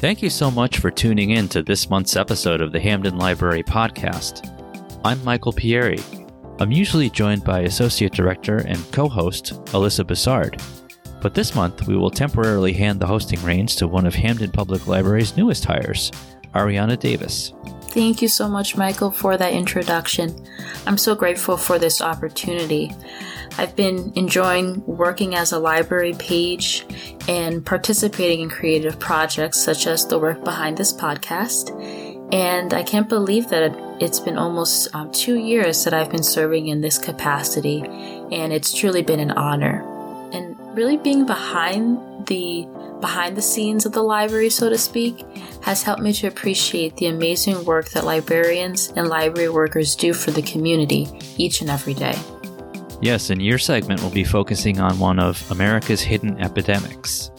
Thank you so much for tuning in to this month's episode of the Hamden Library Podcast. I'm Michael Pieri. I'm usually joined by Associate Director and co host Alyssa Bassard. But this month, we will temporarily hand the hosting reins to one of Hamden Public Library's newest hires, Ariana Davis. Thank you so much, Michael, for that introduction. I'm so grateful for this opportunity. I've been enjoying working as a library page and participating in creative projects such as the work behind this podcast. And I can't believe that it's been almost um, two years that I've been serving in this capacity, and it's truly been an honor. And really being behind the behind the scenes of the library, so to speak, has helped me to appreciate the amazing work that librarians and library workers do for the community each and every day. Yes, and your segment will be focusing on one of America's hidden epidemics.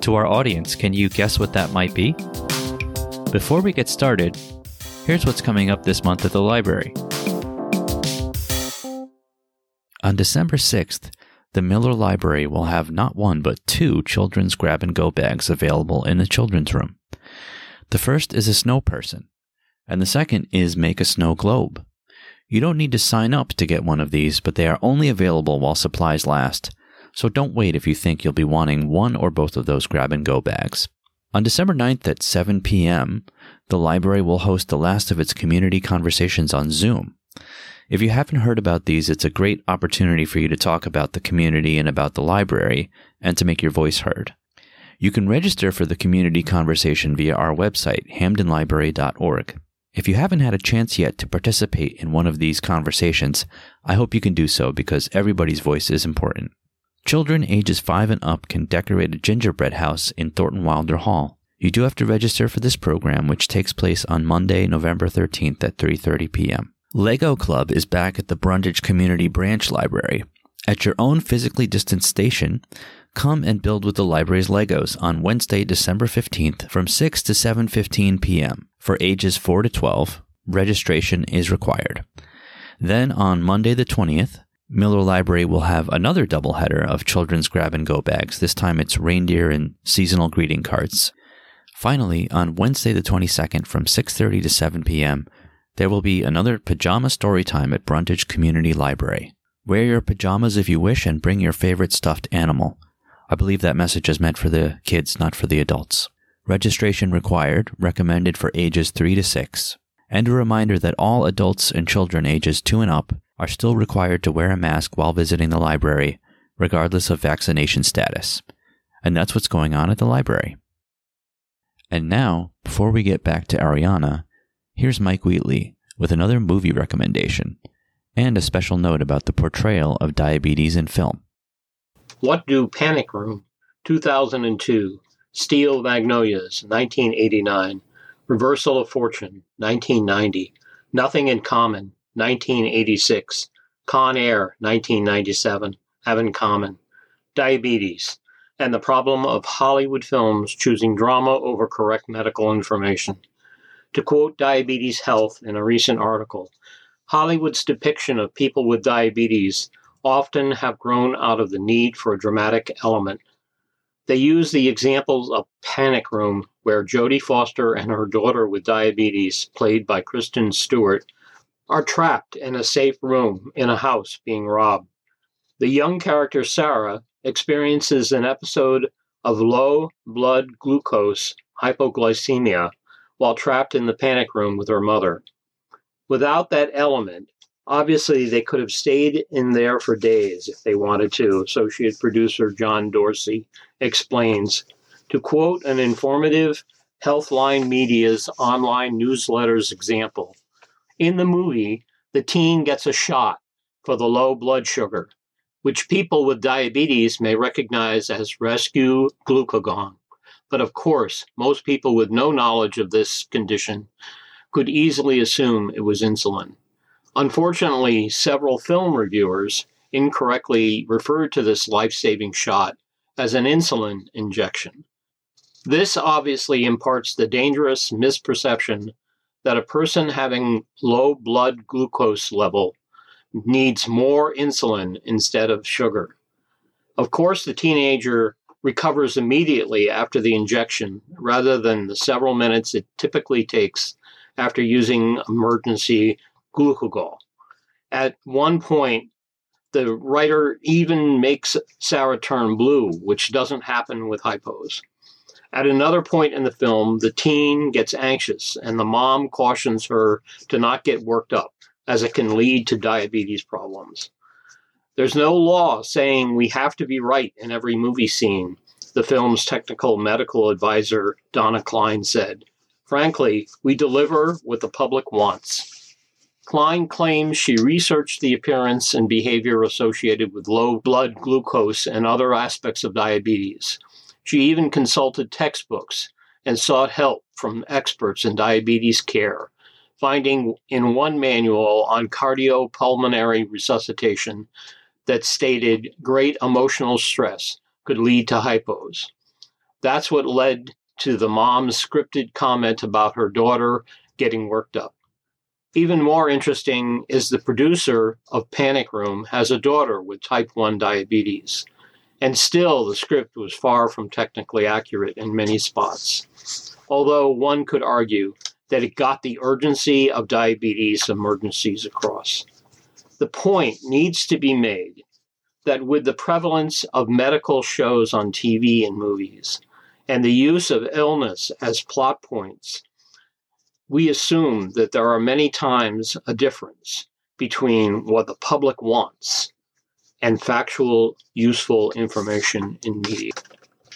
To our audience, can you guess what that might be? Before we get started, here's what's coming up this month at the library. On December 6th, the Miller Library will have not one but two children's grab and go bags available in the children's room. The first is a snow person, and the second is Make a Snow Globe. You don't need to sign up to get one of these, but they are only available while supplies last. So don't wait if you think you'll be wanting one or both of those grab and go bags. On December 9th at 7 p.m., the library will host the last of its community conversations on Zoom. If you haven't heard about these, it's a great opportunity for you to talk about the community and about the library and to make your voice heard. You can register for the community conversation via our website, hamdenlibrary.org. If you haven't had a chance yet to participate in one of these conversations, I hope you can do so because everybody's voice is important. Children ages 5 and up can decorate a gingerbread house in Thornton Wilder Hall. You do have to register for this program which takes place on Monday, November 13th at 3:30 p.m. Lego Club is back at the Brundage Community Branch Library. At your own physically distant station, come and build with the library's Legos on Wednesday, December 15th from 6 to 7:15 p.m. For ages 4 to 12, registration is required. Then on Monday the 20th, Miller Library will have another doubleheader of children's grab and go bags. This time it's reindeer and seasonal greeting cards. Finally, on Wednesday the 22nd from 6:30 to 7 p.m., there will be another pajama story time at Brundage Community Library. Wear your pajamas if you wish and bring your favorite stuffed animal. I believe that message is meant for the kids, not for the adults. Registration required, recommended for ages 3 to 6. And a reminder that all adults and children ages 2 and up are still required to wear a mask while visiting the library, regardless of vaccination status. And that's what's going on at the library. And now, before we get back to Ariana, here's Mike Wheatley with another movie recommendation and a special note about the portrayal of diabetes in film. What Do Panic Room, 2002, Steel Magnolias, 1989, Reversal of Fortune, 1990, Nothing in Common, 1986, Con Air, 1997, Have Common, Diabetes, and the problem of Hollywood films choosing drama over correct medical information. To quote Diabetes Health in a recent article, Hollywood's depiction of people with diabetes often have grown out of the need for a dramatic element they use the examples of Panic Room, where Jodie Foster and her daughter with diabetes, played by Kristen Stewart, are trapped in a safe room in a house being robbed. The young character Sarah experiences an episode of low blood glucose hypoglycemia while trapped in the panic room with her mother. Without that element, obviously they could have stayed in there for days if they wanted to, associate producer John Dorsey explains. To quote an informative Healthline Media's online newsletters example, in the movie, the teen gets a shot for the low blood sugar, which people with diabetes may recognize as rescue glucagon. But of course, most people with no knowledge of this condition could easily assume it was insulin. Unfortunately, several film reviewers incorrectly referred to this life saving shot as an insulin injection. This obviously imparts the dangerous misperception that a person having low blood glucose level needs more insulin instead of sugar. Of course, the teenager recovers immediately after the injection rather than the several minutes it typically takes after using emergency glucagon. At one point, the writer even makes Sarah turn blue, which doesn't happen with hypos. At another point in the film, the teen gets anxious and the mom cautions her to not get worked up, as it can lead to diabetes problems. There's no law saying we have to be right in every movie scene, the film's technical medical advisor, Donna Klein, said. Frankly, we deliver what the public wants. Klein claims she researched the appearance and behavior associated with low blood glucose and other aspects of diabetes. She even consulted textbooks and sought help from experts in diabetes care, finding in one manual on cardiopulmonary resuscitation that stated great emotional stress could lead to hypos. That's what led to the mom's scripted comment about her daughter getting worked up. Even more interesting is the producer of Panic Room has a daughter with type 1 diabetes. And still, the script was far from technically accurate in many spots. Although one could argue that it got the urgency of diabetes emergencies across. The point needs to be made that with the prevalence of medical shows on TV and movies and the use of illness as plot points, we assume that there are many times a difference between what the public wants and factual, useful information in media.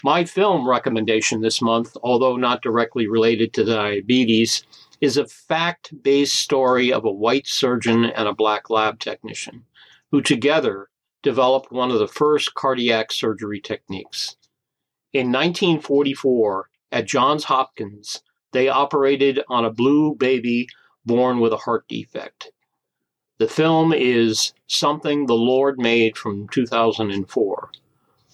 My film recommendation this month, although not directly related to diabetes, is a fact based story of a white surgeon and a black lab technician who together developed one of the first cardiac surgery techniques. In 1944, at Johns Hopkins, they operated on a blue baby born with a heart defect. The film is Something the Lord Made from 2004.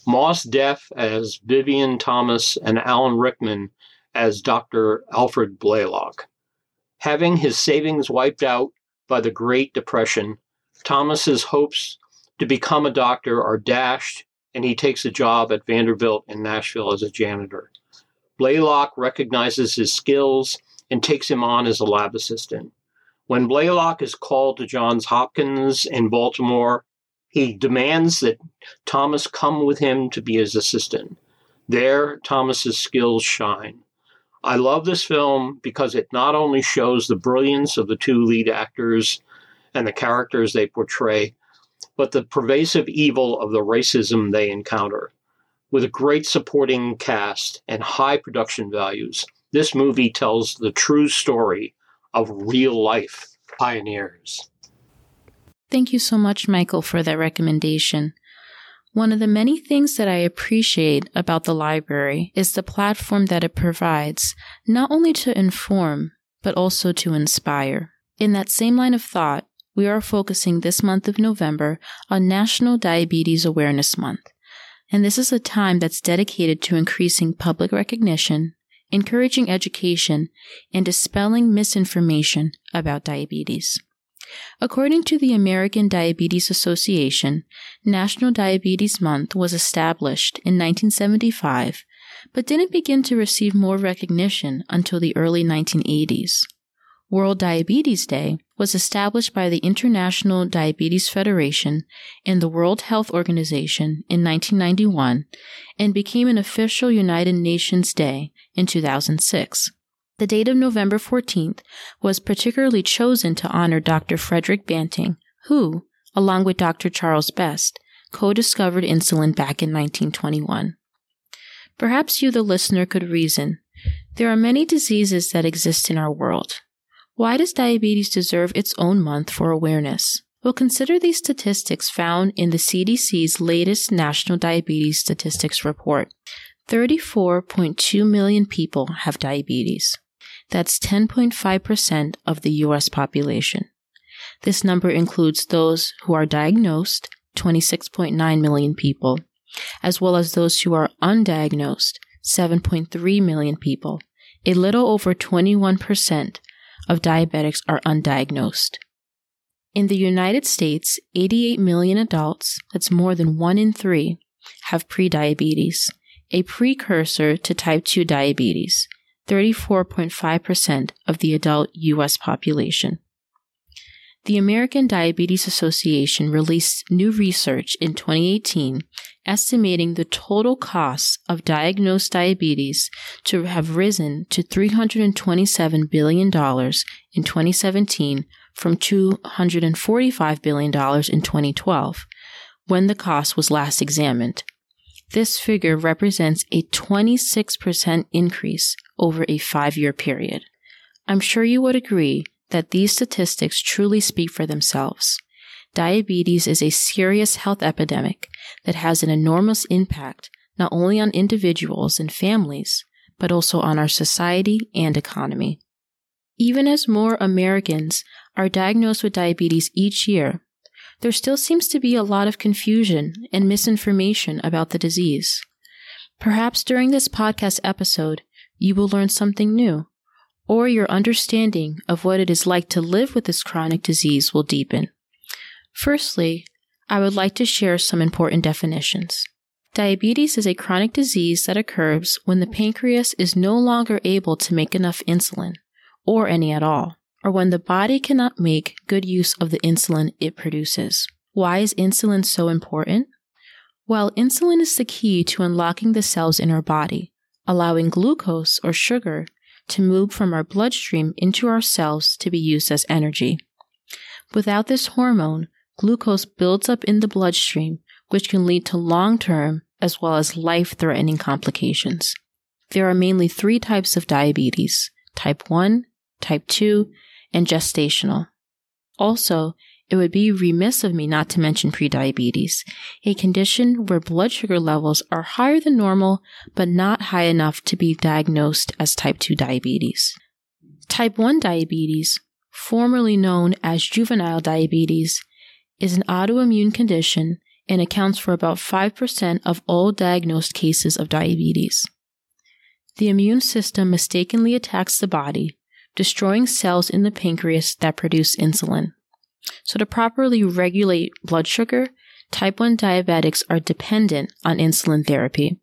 Mos Def as Vivien Thomas and Alan Rickman as Dr. Alfred Blalock. Having his savings wiped out by the Great Depression, Thomas's hopes to become a doctor are dashed, and he takes a job at Vanderbilt in Nashville as a janitor. Blalock recognizes his skills and takes him on as a lab assistant. When Blalock is called to Johns Hopkins in Baltimore, he demands that Thomas come with him to be his assistant. There, Thomas's skills shine. I love this film because it not only shows the brilliance of the two lead actors and the characters they portray, but the pervasive evil of the racism they encounter. With a great supporting cast and high production values, this movie tells the true story of real life pioneers. Thank you so much, Michael, for that recommendation. One of the many things that I appreciate about the library is the platform that it provides, not only to inform, but also to inspire. In that same line of thought, we are focusing this month of November on National Diabetes Awareness Month. And this is a time that's dedicated to increasing public recognition, encouraging education, and dispelling misinformation about diabetes. According to the American Diabetes Association, National Diabetes Month was established in 1975, but didn't begin to receive more recognition until the early 1980s. World Diabetes Day was established by the International Diabetes Federation and the World Health Organization in 1991 and became an official United Nations Day in 2006. The date of November 14th was particularly chosen to honor Dr. Frederick Banting, who, along with Dr. Charles Best, co discovered insulin back in 1921. Perhaps you, the listener, could reason there are many diseases that exist in our world. Why does diabetes deserve its own month for awareness? Well, consider these statistics found in the CDC's latest National Diabetes Statistics Report. 34.2 million people have diabetes. That's 10.5% of the US population. This number includes those who are diagnosed, 26.9 million people, as well as those who are undiagnosed, 7.3 million people, a little over 21% of diabetics are undiagnosed. In the United States, 88 million adults, that's more than one in three, have prediabetes, a precursor to type 2 diabetes, 34.5% of the adult U.S. population. The American Diabetes Association released new research in 2018 estimating the total costs of diagnosed diabetes to have risen to $327 billion in 2017 from $245 billion in 2012, when the cost was last examined. This figure represents a 26% increase over a five year period. I'm sure you would agree that these statistics truly speak for themselves. Diabetes is a serious health epidemic that has an enormous impact not only on individuals and families, but also on our society and economy. Even as more Americans are diagnosed with diabetes each year, there still seems to be a lot of confusion and misinformation about the disease. Perhaps during this podcast episode, you will learn something new, or your understanding of what it is like to live with this chronic disease will deepen. Firstly, I would like to share some important definitions. Diabetes is a chronic disease that occurs when the pancreas is no longer able to make enough insulin, or any at all, or when the body cannot make good use of the insulin it produces. Why is insulin so important? Well, insulin is the key to unlocking the cells in our body, allowing glucose or sugar to move from our bloodstream into our cells to be used as energy. Without this hormone, glucose builds up in the bloodstream, which can lead to long term as well as life threatening complications. There are mainly three types of diabetes type 1, type 2, and gestational. Also, it would be remiss of me not to mention prediabetes, a condition where blood sugar levels are higher than normal but not high enough to be diagnosed as type 2 diabetes. Type 1 diabetes, formerly known as juvenile diabetes, is an autoimmune condition and accounts for about 5% of all diagnosed cases of diabetes. The immune system mistakenly attacks the body, destroying cells in the pancreas that produce insulin. So, to properly regulate blood sugar, type 1 diabetics are dependent on insulin therapy,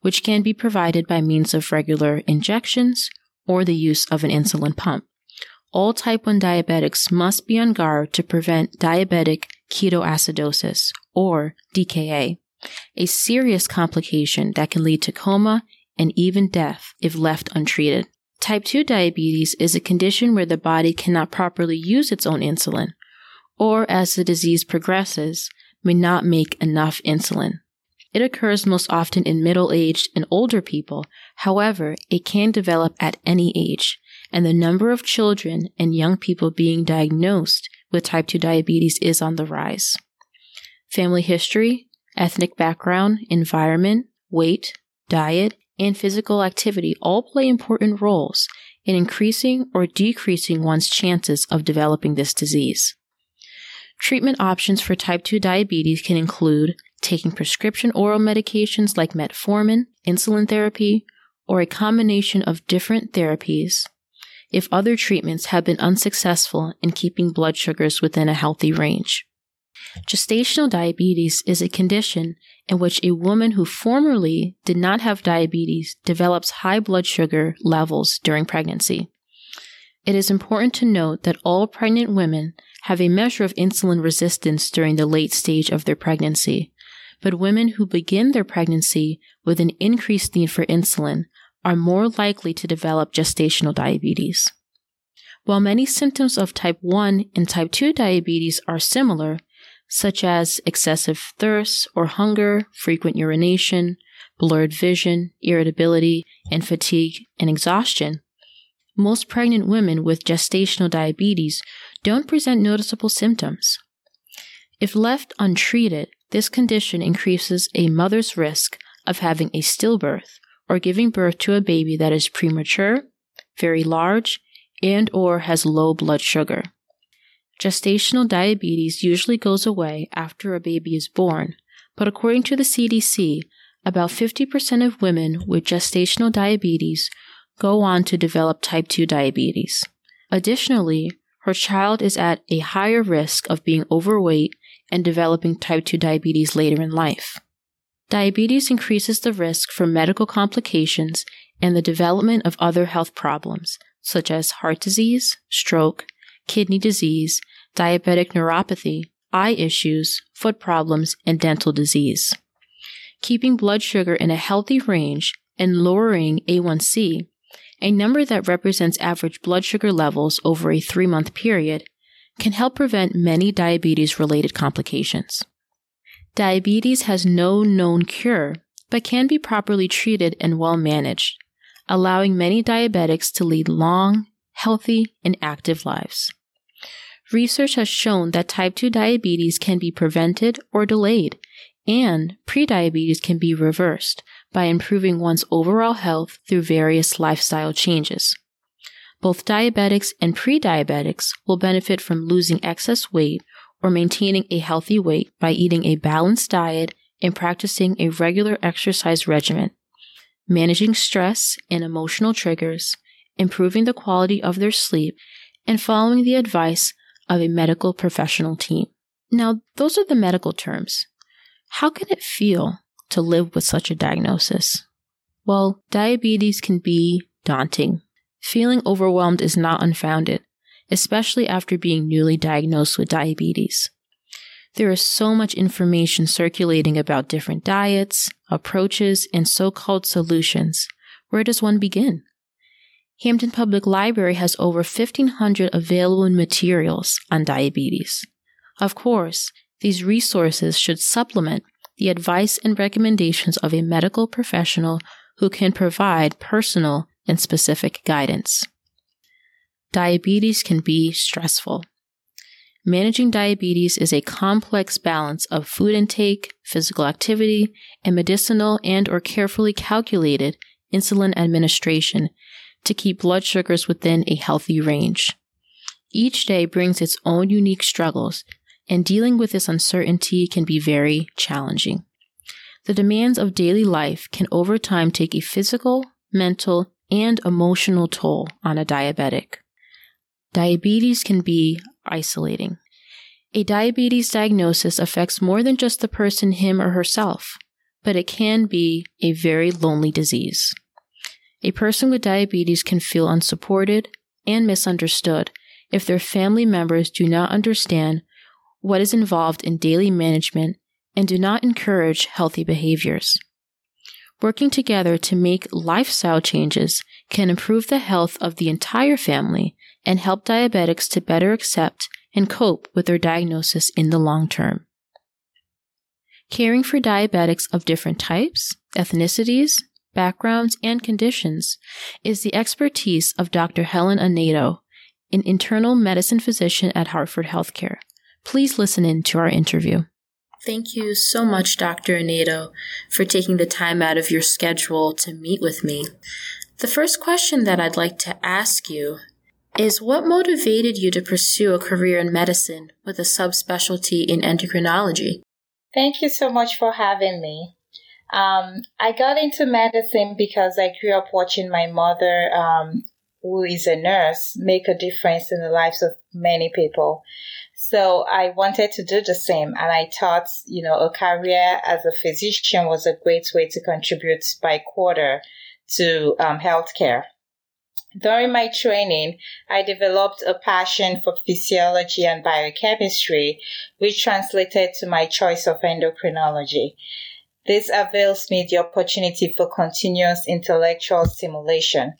which can be provided by means of regular injections or the use of an insulin pump all type 1 diabetics must be on guard to prevent diabetic ketoacidosis, or DKA, a serious complication that can lead to coma and even death if left untreated. Type 2 diabetes is a condition where the body cannot properly use its own insulin, or as the disease progresses, may not make enough insulin. It occurs most often in middle aged and older people. However, it can develop at any age, and the number of children and young people being diagnosed with type 2 diabetes is on the rise. Family history, ethnic background, environment, weight, diet, and physical activity all play important roles in increasing or decreasing one's chances of developing this disease. Treatment options for type 2 diabetes can include taking prescription oral medications like metformin, insulin therapy, or a combination of different therapies, if other treatments have been unsuccessful in keeping blood sugars within a healthy range. Gestational diabetes is a condition in which a woman who formerly did not have diabetes develops high blood sugar levels during pregnancy. It is important to note that all pregnant women have a measure of insulin resistance during the late stage of their pregnancy, but women who begin their pregnancy with an increased need for insulin are more likely to develop gestational diabetes. While many symptoms of type 1 and type 2 diabetes are similar, such as excessive thirst or hunger, frequent urination, blurred vision, irritability, and fatigue and exhaustion, most pregnant women with gestational diabetes don't present noticeable symptoms. If left untreated, this condition increases a mother's risk of having a stillbirth or giving birth to a baby that is premature, very large, and or has low blood sugar. Gestational diabetes usually goes away after a baby is born, but according to the CDC, about 50% of women with gestational diabetes go on to develop type 2 diabetes. Additionally, her child is at a higher risk of being overweight and developing type 2 diabetes later in life. Diabetes increases the risk for medical complications and the development of other health problems, such as heart disease, stroke, kidney disease, diabetic neuropathy, eye issues, foot problems, and dental disease. Keeping blood sugar in a healthy range and lowering A1C, a number that represents average blood sugar levels over a three month period, can help prevent many diabetes related complications. Diabetes has no known cure, but can be properly treated and well managed, allowing many diabetics to lead long, healthy, and active lives. Research has shown that type 2 diabetes can be prevented or delayed, and prediabetes can be reversed by improving one's overall health through various lifestyle changes. Both diabetics and pre diabetics will benefit from losing excess weight or maintaining a healthy weight by eating a balanced diet and practicing a regular exercise regimen, managing stress and emotional triggers, improving the quality of their sleep, and following the advice of a medical professional team. Now, those are the medical terms. How can it feel to live with such a diagnosis? Well, diabetes can be daunting. Feeling overwhelmed is not unfounded especially after being newly diagnosed with diabetes. There is so much information circulating about different diets, approaches, and so called solutions. Where does one begin? Hamden Public Library has over 1,500 available materials on diabetes. Of course, these resources should supplement the advice and recommendations of a medical professional who can provide personal and specific guidance diabetes can be stressful. Managing diabetes is a complex balance of food intake, physical activity, and medicinal and or carefully calculated insulin administration to keep blood sugars within a healthy range. Each day brings its own unique struggles, and dealing with this uncertainty can be very challenging. The demands of daily life can over time take a physical, mental, and emotional toll on a diabetic. Diabetes can be isolating. A diabetes diagnosis affects more than just the person, him or herself, but it can be a very lonely disease. A person with diabetes can feel unsupported and misunderstood if their family members do not understand what is involved in daily management and do not encourage healthy behaviors. Working together to make lifestyle changes can improve the health of the entire family and help diabetics to better accept and cope with their diagnosis in the long term. Caring for diabetics of different types, ethnicities, backgrounds, and conditions is the expertise of Dr. Helen Anato, an internal medicine physician at Hartford Healthcare. Please listen in to our interview. Thank you so much, Dr. Anedo, for taking the time out of your schedule to meet with me. The first question that I'd like to ask you is what motivated you to pursue a career in medicine with a subspecialty in endocrinology? Thank you so much for having me. Um, I got into medicine because I grew up watching my mother, um, who is a nurse, make a difference in the lives of many people. So I wanted to do the same. And I thought, you know, a career as a physician was a great way to contribute by quarter to um, healthcare. During my training, I developed a passion for physiology and biochemistry, which translated to my choice of endocrinology. This avails me the opportunity for continuous intellectual stimulation.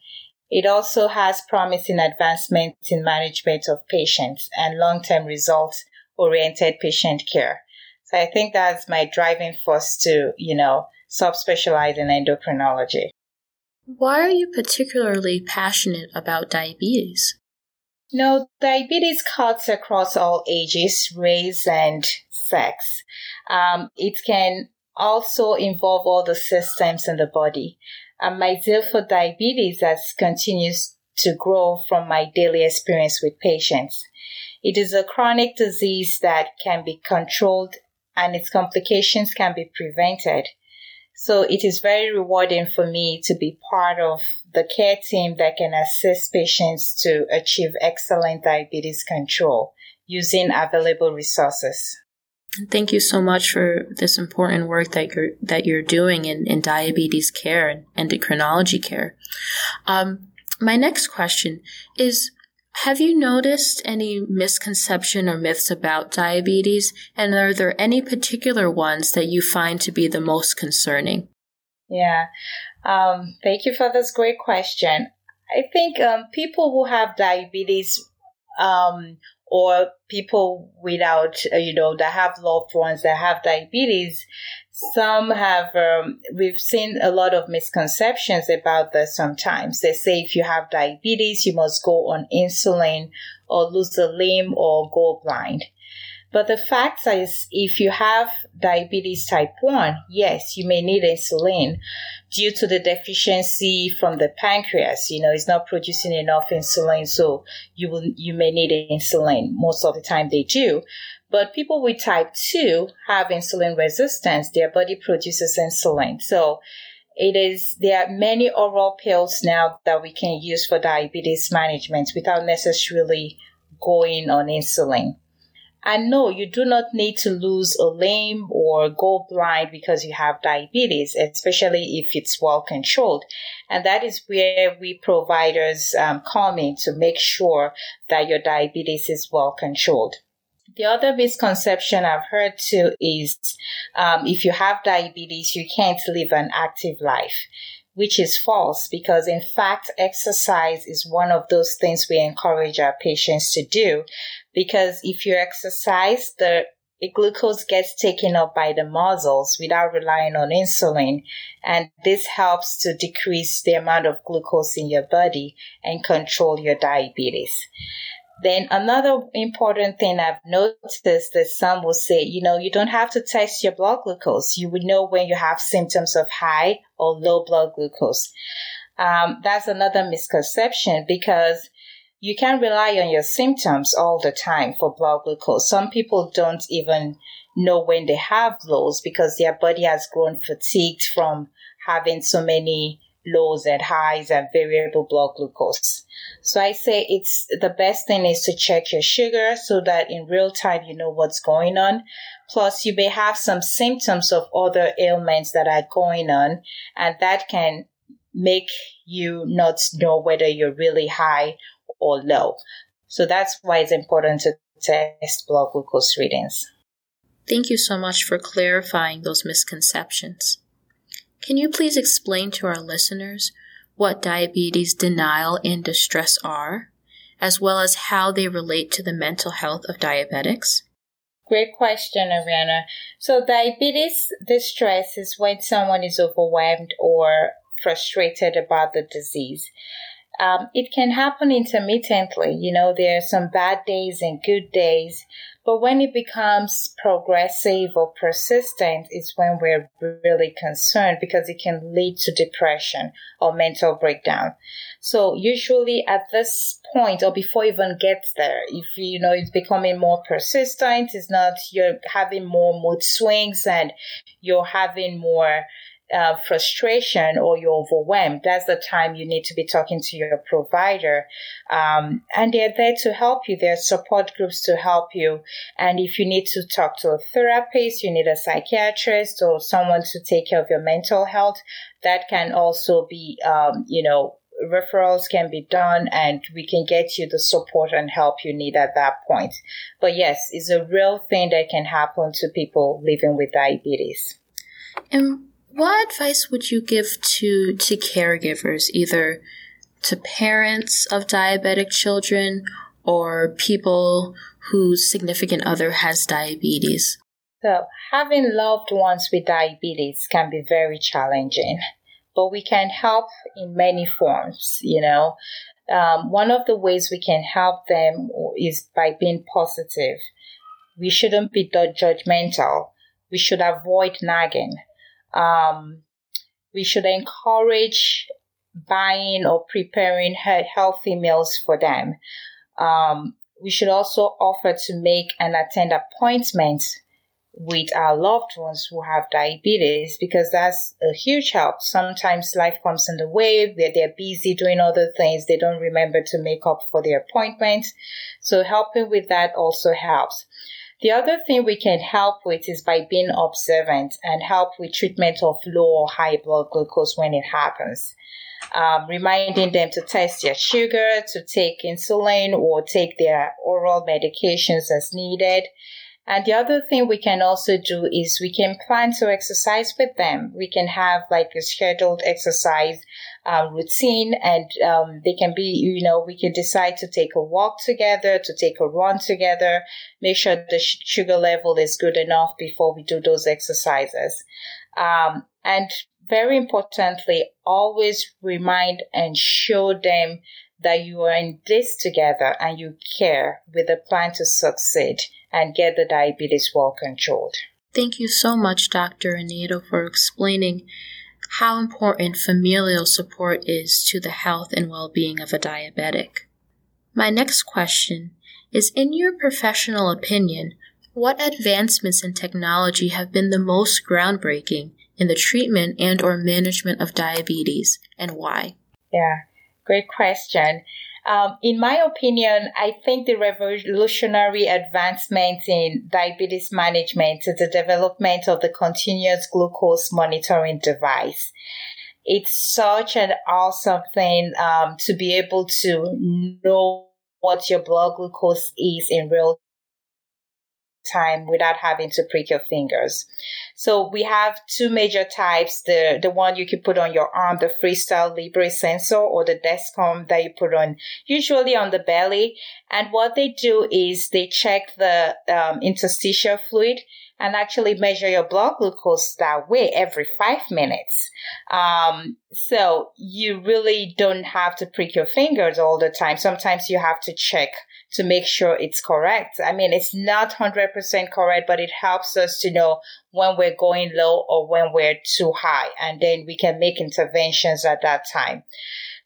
It also has promising advancements in management of patients and long-term results oriented patient care. So I think that's my driving force to, you know, subspecialize in endocrinology. Why are you particularly passionate about diabetes? No, diabetes cuts across all ages, race, and sex. Um, it can also involve all the systems in the body. And my zeal for diabetes has continues to grow from my daily experience with patients. It is a chronic disease that can be controlled and its complications can be prevented. So it is very rewarding for me to be part of the care team that can assist patients to achieve excellent diabetes control using available resources. Thank you so much for this important work that you're that you're doing in, in diabetes care and endocrinology care. Um, my next question is have you noticed any misconception or myths about diabetes? And are there any particular ones that you find to be the most concerning? Yeah. Um, thank you for this great question. I think um, people who have diabetes um, or people without, uh, you know, that have loved ones that have diabetes, some have, um, we've seen a lot of misconceptions about this sometimes. They say if you have diabetes, you must go on insulin or lose a limb or go blind. But the fact is, if you have diabetes type 1, yes, you may need insulin due to the deficiency from the pancreas. You know, it's not producing enough insulin, so you will, you may need insulin. Most of the time they do. But people with type 2 have insulin resistance. Their body produces insulin. So it is, there are many oral pills now that we can use for diabetes management without necessarily going on insulin. And no, you do not need to lose a limb or go blind because you have diabetes, especially if it's well controlled. And that is where we providers um, come in to make sure that your diabetes is well controlled. The other misconception I've heard too is um, if you have diabetes, you can't live an active life which is false because in fact exercise is one of those things we encourage our patients to do because if you exercise the glucose gets taken up by the muscles without relying on insulin and this helps to decrease the amount of glucose in your body and control your diabetes then another important thing I've noticed that some will say, you know, you don't have to test your blood glucose. You would know when you have symptoms of high or low blood glucose. Um, that's another misconception because you can't rely on your symptoms all the time for blood glucose. Some people don't even know when they have lows because their body has grown fatigued from having so many lows and highs and variable blood glucose. So I say it's the best thing is to check your sugar so that in real time you know what's going on. Plus you may have some symptoms of other ailments that are going on and that can make you not know whether you're really high or low. So that's why it's important to test blood glucose readings. Thank you so much for clarifying those misconceptions. Can you please explain to our listeners what diabetes denial and distress are, as well as how they relate to the mental health of diabetics? Great question, Ariana. So, diabetes distress is when someone is overwhelmed or frustrated about the disease. Um, it can happen intermittently. You know, there are some bad days and good days, but when it becomes progressive or persistent is when we're really concerned because it can lead to depression or mental breakdown. So usually at this point or before even gets there, if you know it's becoming more persistent, it's not you're having more mood swings and you're having more uh, frustration or you're overwhelmed, that's the time you need to be talking to your provider. Um, and they're there to help you. There are support groups to help you. And if you need to talk to a therapist, you need a psychiatrist or someone to take care of your mental health, that can also be, um, you know, referrals can be done and we can get you the support and help you need at that point. But yes, it's a real thing that can happen to people living with diabetes. And what advice would you give to to caregivers, either to parents of diabetic children or people whose significant other has diabetes? So, having loved ones with diabetes can be very challenging, but we can help in many forms, you know. Um, one of the ways we can help them is by being positive. We shouldn't be judgmental. We should avoid nagging um, we should encourage buying or preparing healthy meals for them. Um, we should also offer to make and attend appointments with our loved ones who have diabetes because that's a huge help. Sometimes life comes in the way where they're busy doing other things. They don't remember to make up for their appointments. So helping with that also helps. The other thing we can help with is by being observant and help with treatment of low or high blood glucose when it happens. Um, reminding them to test their sugar, to take insulin or take their oral medications as needed. And the other thing we can also do is we can plan to exercise with them. We can have like a scheduled exercise um, routine and um, they can be, you know, we can decide to take a walk together, to take a run together, make sure the sh- sugar level is good enough before we do those exercises. Um, and very importantly, always remind and show them that you are in this together and you care with a plan to succeed and get the diabetes well controlled. Thank you so much, Dr. Anieto, for explaining how important familial support is to the health and well being of a diabetic. My next question is In your professional opinion, what advancements in technology have been the most groundbreaking in the treatment and or management of diabetes and why? Yeah, great question. Um, in my opinion, I think the revolutionary advancement in diabetes management is the development of the continuous glucose monitoring device. It's such an awesome thing um, to be able to know what your blood glucose is in real time without having to prick your fingers. So we have two major types. The, the one you can put on your arm, the Freestyle Libre sensor or the Dexcom that you put on usually on the belly. And what they do is they check the um, interstitial fluid and actually measure your blood glucose that way every five minutes. Um, so you really don't have to prick your fingers all the time. Sometimes you have to check to make sure it's correct. I mean, it's not 100% correct, but it helps us to know when we're going low or when we're too high. And then we can make interventions at that time.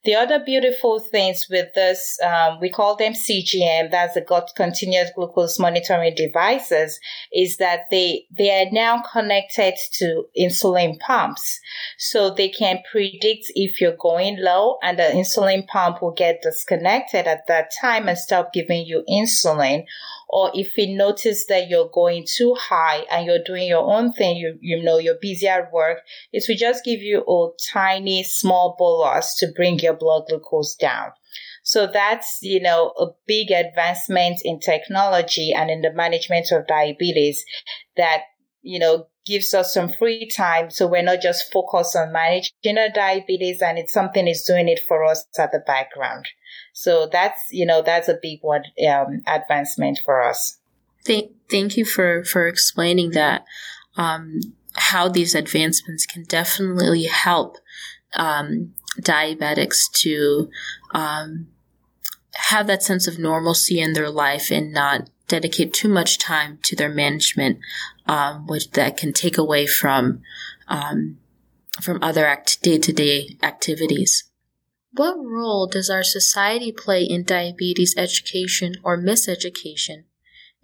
The other beautiful things with this, um, we call them CGM, that's the gut continuous glucose monitoring devices, is that they, they are now connected to insulin pumps. So they can predict if you're going low and the insulin pump will get disconnected at that time and stop giving you insulin or if you notice that you're going too high and you're doing your own thing, you, you know, you're busy at work, it will just give you a tiny, small bolus to bring your blood glucose down. So that's, you know, a big advancement in technology and in the management of diabetes that, you know, gives us some free time. So we're not just focused on managing our diabetes and it's something is doing it for us at the background. So that's, you know, that's a big one, um, advancement for us. Thank, thank you for, for explaining that, um, how these advancements can definitely help, um, diabetics to, um, have that sense of normalcy in their life and not dedicate too much time to their management, um, which that can take away from, um, from other act- day-to-day activities. What role does our society play in diabetes education or miseducation?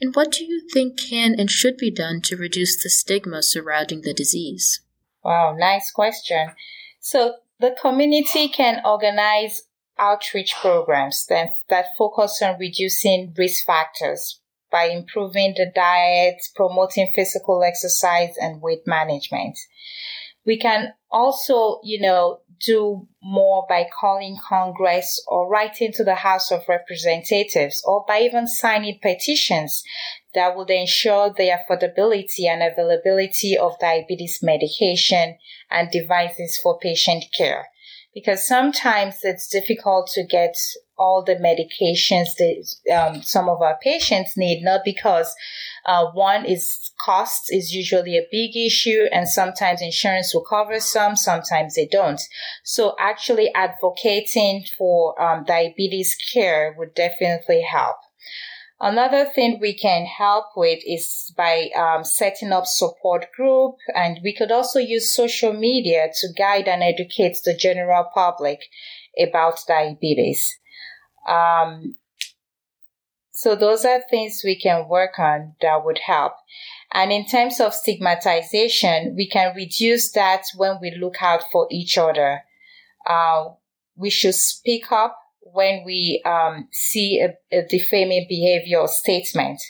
And what do you think can and should be done to reduce the stigma surrounding the disease? Wow, nice question. So the community can organize outreach programs that, that focus on reducing risk factors by improving the diet, promoting physical exercise and weight management. We can also, you know, do more by calling Congress or writing to the House of Representatives or by even signing petitions that would ensure the affordability and availability of diabetes medication and devices for patient care. Because sometimes it's difficult to get all the medications that um, some of our patients need, not because uh, one is costs is usually a big issue, and sometimes insurance will cover some, sometimes they don't. So actually advocating for um, diabetes care would definitely help. Another thing we can help with is by um, setting up support group, and we could also use social media to guide and educate the general public about diabetes. Um, so those are things we can work on that would help. And in terms of stigmatization, we can reduce that when we look out for each other. Uh, we should speak up when we um, see a, a defaming behavior or statement.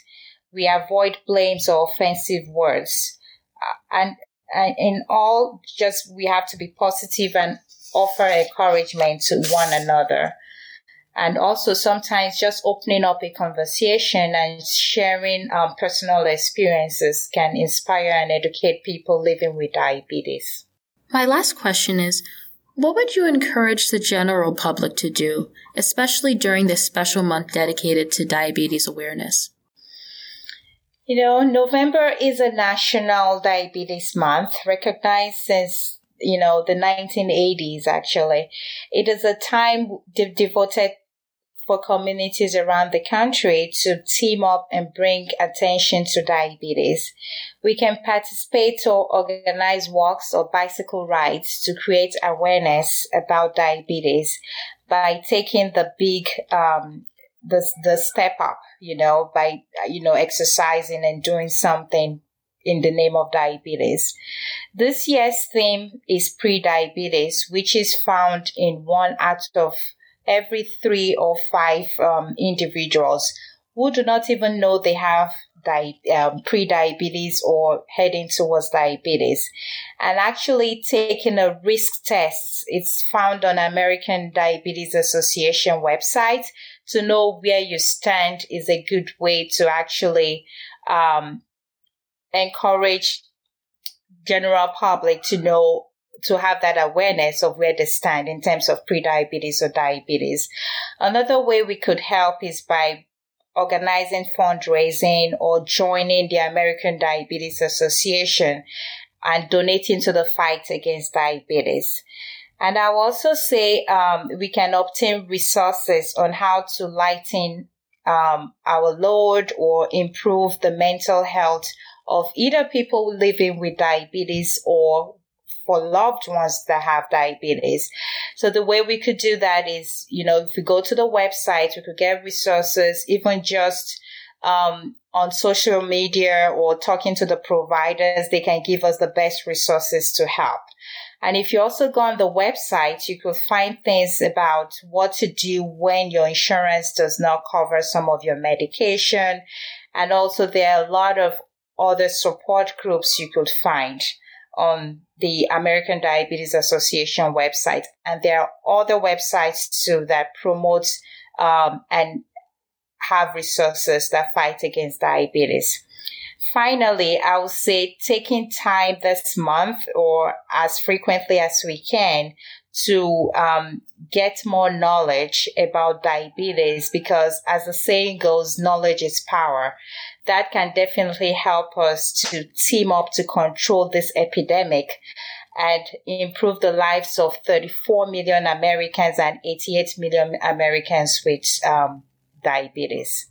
We avoid blames or offensive words. Uh, and, and in all, just we have to be positive and offer encouragement to one another. And also sometimes just opening up a conversation and sharing um, personal experiences can inspire and educate people living with diabetes. My last question is what would you encourage the general public to do, especially during this special month dedicated to diabetes awareness? You know, November is a national diabetes month recognized since, you know, the 1980s actually. It is a time de- devoted for communities around the country to team up and bring attention to diabetes. We can participate or organize walks or bicycle rides to create awareness about diabetes by taking the big, um, the, the step up, you know, by, you know, exercising and doing something in the name of diabetes. This year's theme is pre-diabetes, which is found in one out of every three or five um, individuals who do not even know they have di- um, pre-diabetes or heading towards diabetes. And actually taking a risk test it's found on american diabetes association website to know where you stand is a good way to actually um, encourage general public to know to have that awareness of where they stand in terms of prediabetes or diabetes. Another way we could help is by organizing fundraising or joining the American Diabetes Association and donating to the fight against diabetes. And I'll also say um, we can obtain resources on how to lighten um, our load or improve the mental health of either people living with diabetes or for loved ones that have diabetes. So the way we could do that is, you know, if we go to the website, we could get resources, even just um, on social media or talking to the providers, they can give us the best resources to help. And if you also go on the website, you could find things about what to do when your insurance does not cover some of your medication. And also there are a lot of other support groups you could find on the American Diabetes Association website. And there are other websites too that promote um, and have resources that fight against diabetes. Finally, I would say taking time this month or as frequently as we can to um, get more knowledge about diabetes because as the saying goes, knowledge is power that can definitely help us to team up to control this epidemic and improve the lives of 34 million Americans and 88 million Americans with um, diabetes.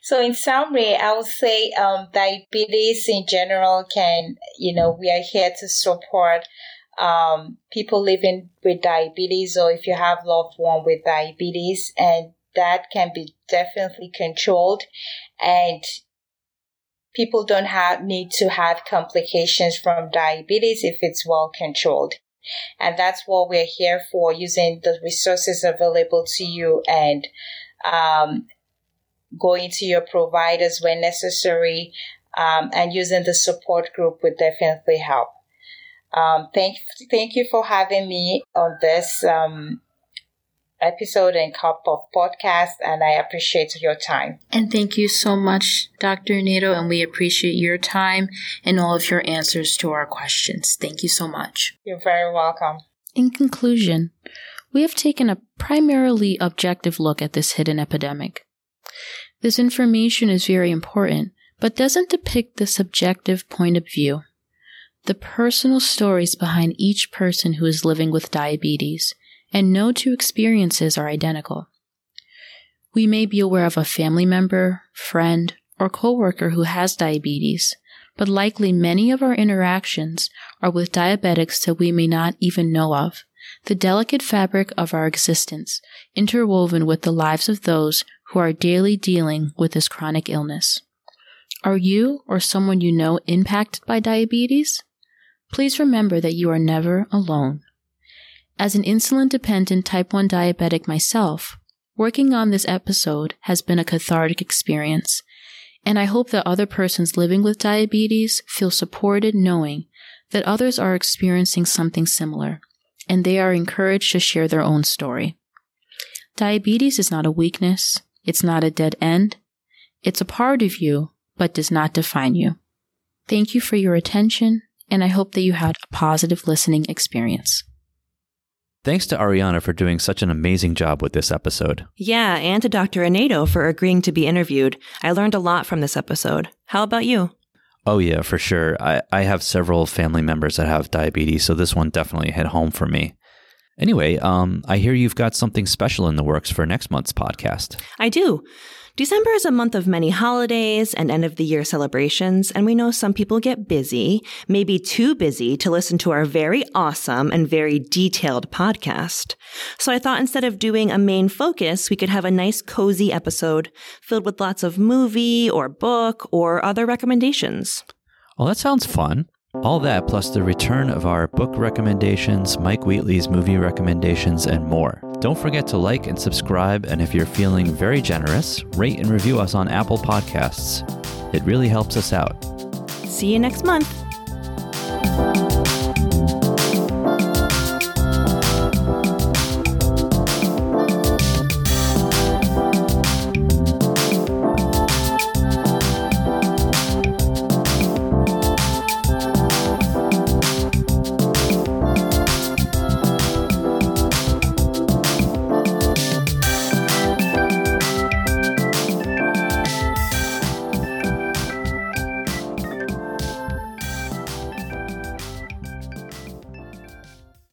So, in summary, I would say um, diabetes in general can, you know, we are here to support um, people living with diabetes, or if you have loved one with diabetes, and that can be definitely controlled. And people don't have need to have complications from diabetes if it's well controlled. And that's what we're here for, using the resources available to you and um, going to your providers when necessary, um, and using the support group would definitely help. Um, thank, thank you for having me on this um, episode and cup of podcast and I appreciate your time. And thank you so much, Dr. Nato, and we appreciate your time and all of your answers to our questions. Thank you so much. You're very welcome. In conclusion, we have taken a primarily objective look at this hidden epidemic. This information is very important, but doesn't depict the subjective point of view. The personal stories behind each person who is living with diabetes and no two experiences are identical. We may be aware of a family member, friend, or coworker who has diabetes, but likely many of our interactions are with diabetics that we may not even know of, the delicate fabric of our existence, interwoven with the lives of those who are daily dealing with this chronic illness. Are you or someone you know impacted by diabetes? Please remember that you are never alone. As an insulin dependent type 1 diabetic myself, working on this episode has been a cathartic experience, And I hope that other persons living with diabetes feel supported knowing that others are experiencing something similar and they are encouraged to share their own story. Diabetes is not a weakness, it's not a dead end, it's a part of you, but does not define you. Thank you for your attention, and I hope that you had a positive listening experience. Thanks to Ariana for doing such an amazing job with this episode. Yeah, and to Dr. Anedo for agreeing to be interviewed. I learned a lot from this episode. How about you? Oh, yeah, for sure. I, I have several family members that have diabetes, so this one definitely hit home for me. Anyway, um, I hear you've got something special in the works for next month's podcast. I do. December is a month of many holidays and end of the year celebrations, and we know some people get busy, maybe too busy to listen to our very awesome and very detailed podcast. So I thought instead of doing a main focus, we could have a nice cozy episode filled with lots of movie or book or other recommendations. Well, that sounds fun. All that plus the return of our book recommendations, Mike Wheatley's movie recommendations, and more. Don't forget to like and subscribe, and if you're feeling very generous, rate and review us on Apple Podcasts. It really helps us out. See you next month.